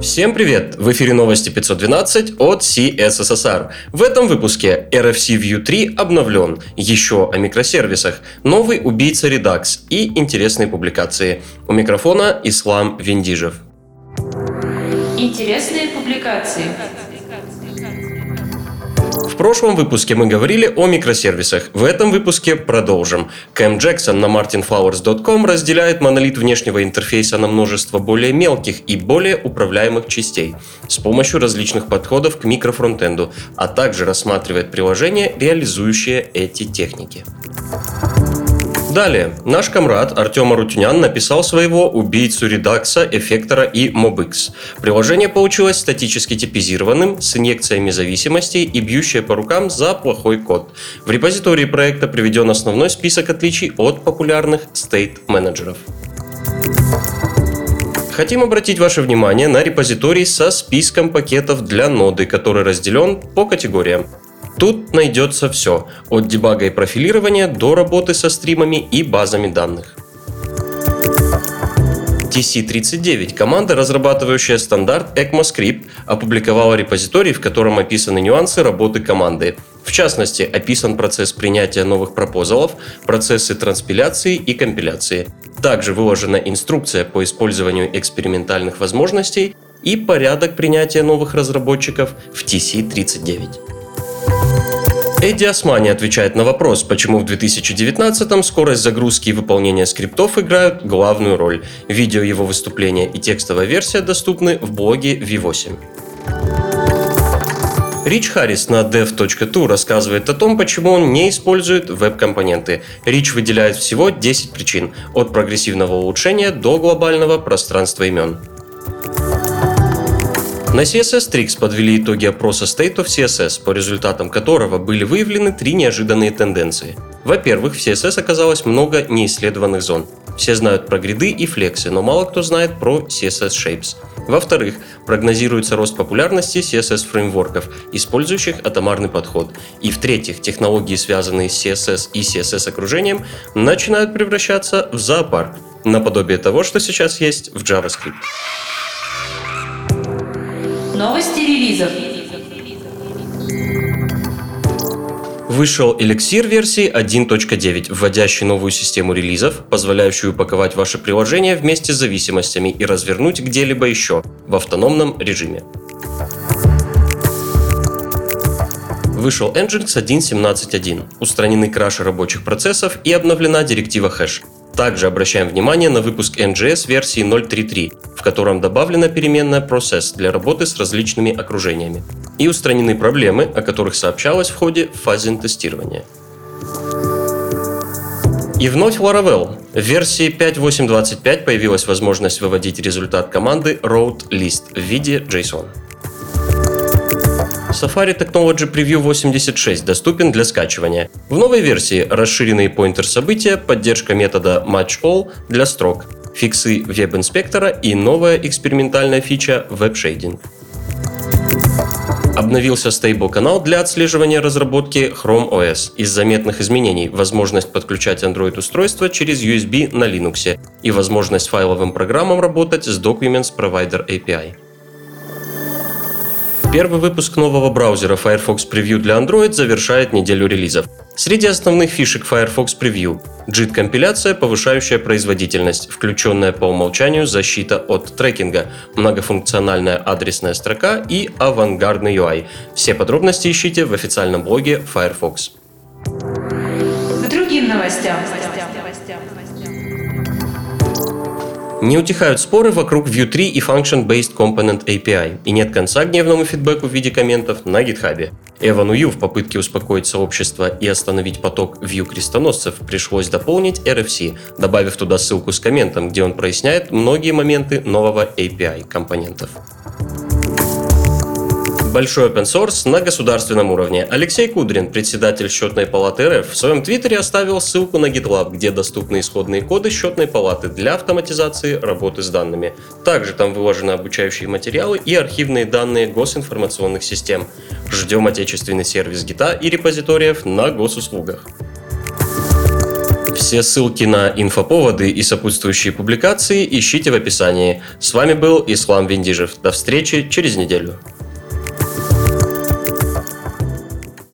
Всем привет! В эфире новости 512 от CSSR. В этом выпуске RFC View 3 обновлен, еще о микросервисах, новый убийца Redux и интересные публикации. У микрофона Ислам Виндижев. Интересные публикации прошлом выпуске мы говорили о микросервисах. В этом выпуске продолжим. Кэм Джексон на martinflowers.com разделяет монолит внешнего интерфейса на множество более мелких и более управляемых частей с помощью различных подходов к микрофронтенду, а также рассматривает приложения, реализующие эти техники. Далее, наш комрад Артем Арутюнян написал своего убийцу редакса, эффектора и MobX. Приложение получилось статически типизированным, с инъекциями зависимостей и бьющее по рукам за плохой код. В репозитории проекта приведен основной список отличий от популярных стейт-менеджеров. Хотим обратить ваше внимание на репозиторий со списком пакетов для ноды, который разделен по категориям. Тут найдется все, от дебага и профилирования до работы со стримами и базами данных. TC39, команда, разрабатывающая стандарт ECMAScript, опубликовала репозиторий, в котором описаны нюансы работы команды. В частности, описан процесс принятия новых пропозалов, процессы транспиляции и компиляции. Также выложена инструкция по использованию экспериментальных возможностей и порядок принятия новых разработчиков в TC39. Эдди Османи отвечает на вопрос, почему в 2019-м скорость загрузки и выполнения скриптов играют главную роль. Видео его выступления и текстовая версия доступны в блоге V8. Рич Харрис на dev.tu рассказывает о том, почему он не использует веб-компоненты. Рич выделяет всего 10 причин, от прогрессивного улучшения до глобального пространства имен. На CSS Tricks подвели итоги опроса State of CSS, по результатам которого были выявлены три неожиданные тенденции. Во-первых, в CSS оказалось много неисследованных зон. Все знают про гриды и флексы, но мало кто знает про CSS Shapes. Во-вторых, прогнозируется рост популярности CSS фреймворков, использующих атомарный подход. И в-третьих, технологии, связанные с CSS и CSS окружением, начинают превращаться в зоопарк, наподобие того, что сейчас есть в JavaScript. Новости релизов. Вышел эликсир версии 1.9, вводящий новую систему релизов, позволяющую упаковать ваше приложение вместе с зависимостями и развернуть где-либо еще в автономном режиме. Вышел Nginx 1.17.1, устранены краши рабочих процессов и обновлена директива хэш. Также обращаем внимание на выпуск NGS версии 0.3.3, в котором добавлена переменная process для работы с различными окружениями. И устранены проблемы, о которых сообщалось в ходе фазин-тестирования. И вновь Laravel. В версии 5.8.25 появилась возможность выводить результат команды road list в виде JSON. Safari Technology Preview 86 доступен для скачивания. В новой версии расширенный поинтер события, поддержка метода MatchAll для строк, фиксы веб-инспектора и новая экспериментальная фича WebShading. Обновился Stable-канал для отслеживания разработки Chrome OS. Из заметных изменений возможность подключать Android-устройство через USB на Linux и возможность файловым программам работать с Documents Provider API. Первый выпуск нового браузера Firefox Preview для Android завершает неделю релизов. Среди основных фишек Firefox Preview – JIT-компиляция, повышающая производительность, включенная по умолчанию защита от трекинга, многофункциональная адресная строка и авангардный UI. Все подробности ищите в официальном блоге Firefox. К другим новостям. Не утихают споры вокруг Vue 3 и Function-Based Component API, и нет конца гневному фидбэку в виде комментов на GitHub. Эвану Ю в попытке успокоить сообщество и остановить поток Vue крестоносцев пришлось дополнить RFC, добавив туда ссылку с комментом, где он проясняет многие моменты нового API компонентов. Большой open source на государственном уровне. Алексей Кудрин, председатель счетной палаты РФ, в своем твиттере оставил ссылку на GitLab, где доступны исходные коды счетной палаты для автоматизации работы с данными. Также там выложены обучающие материалы и архивные данные госинформационных систем. Ждем отечественный сервис гита и репозиториев на госуслугах. Все ссылки на инфоповоды и сопутствующие публикации ищите в описании. С вами был Ислам Виндижев. До встречи через неделю.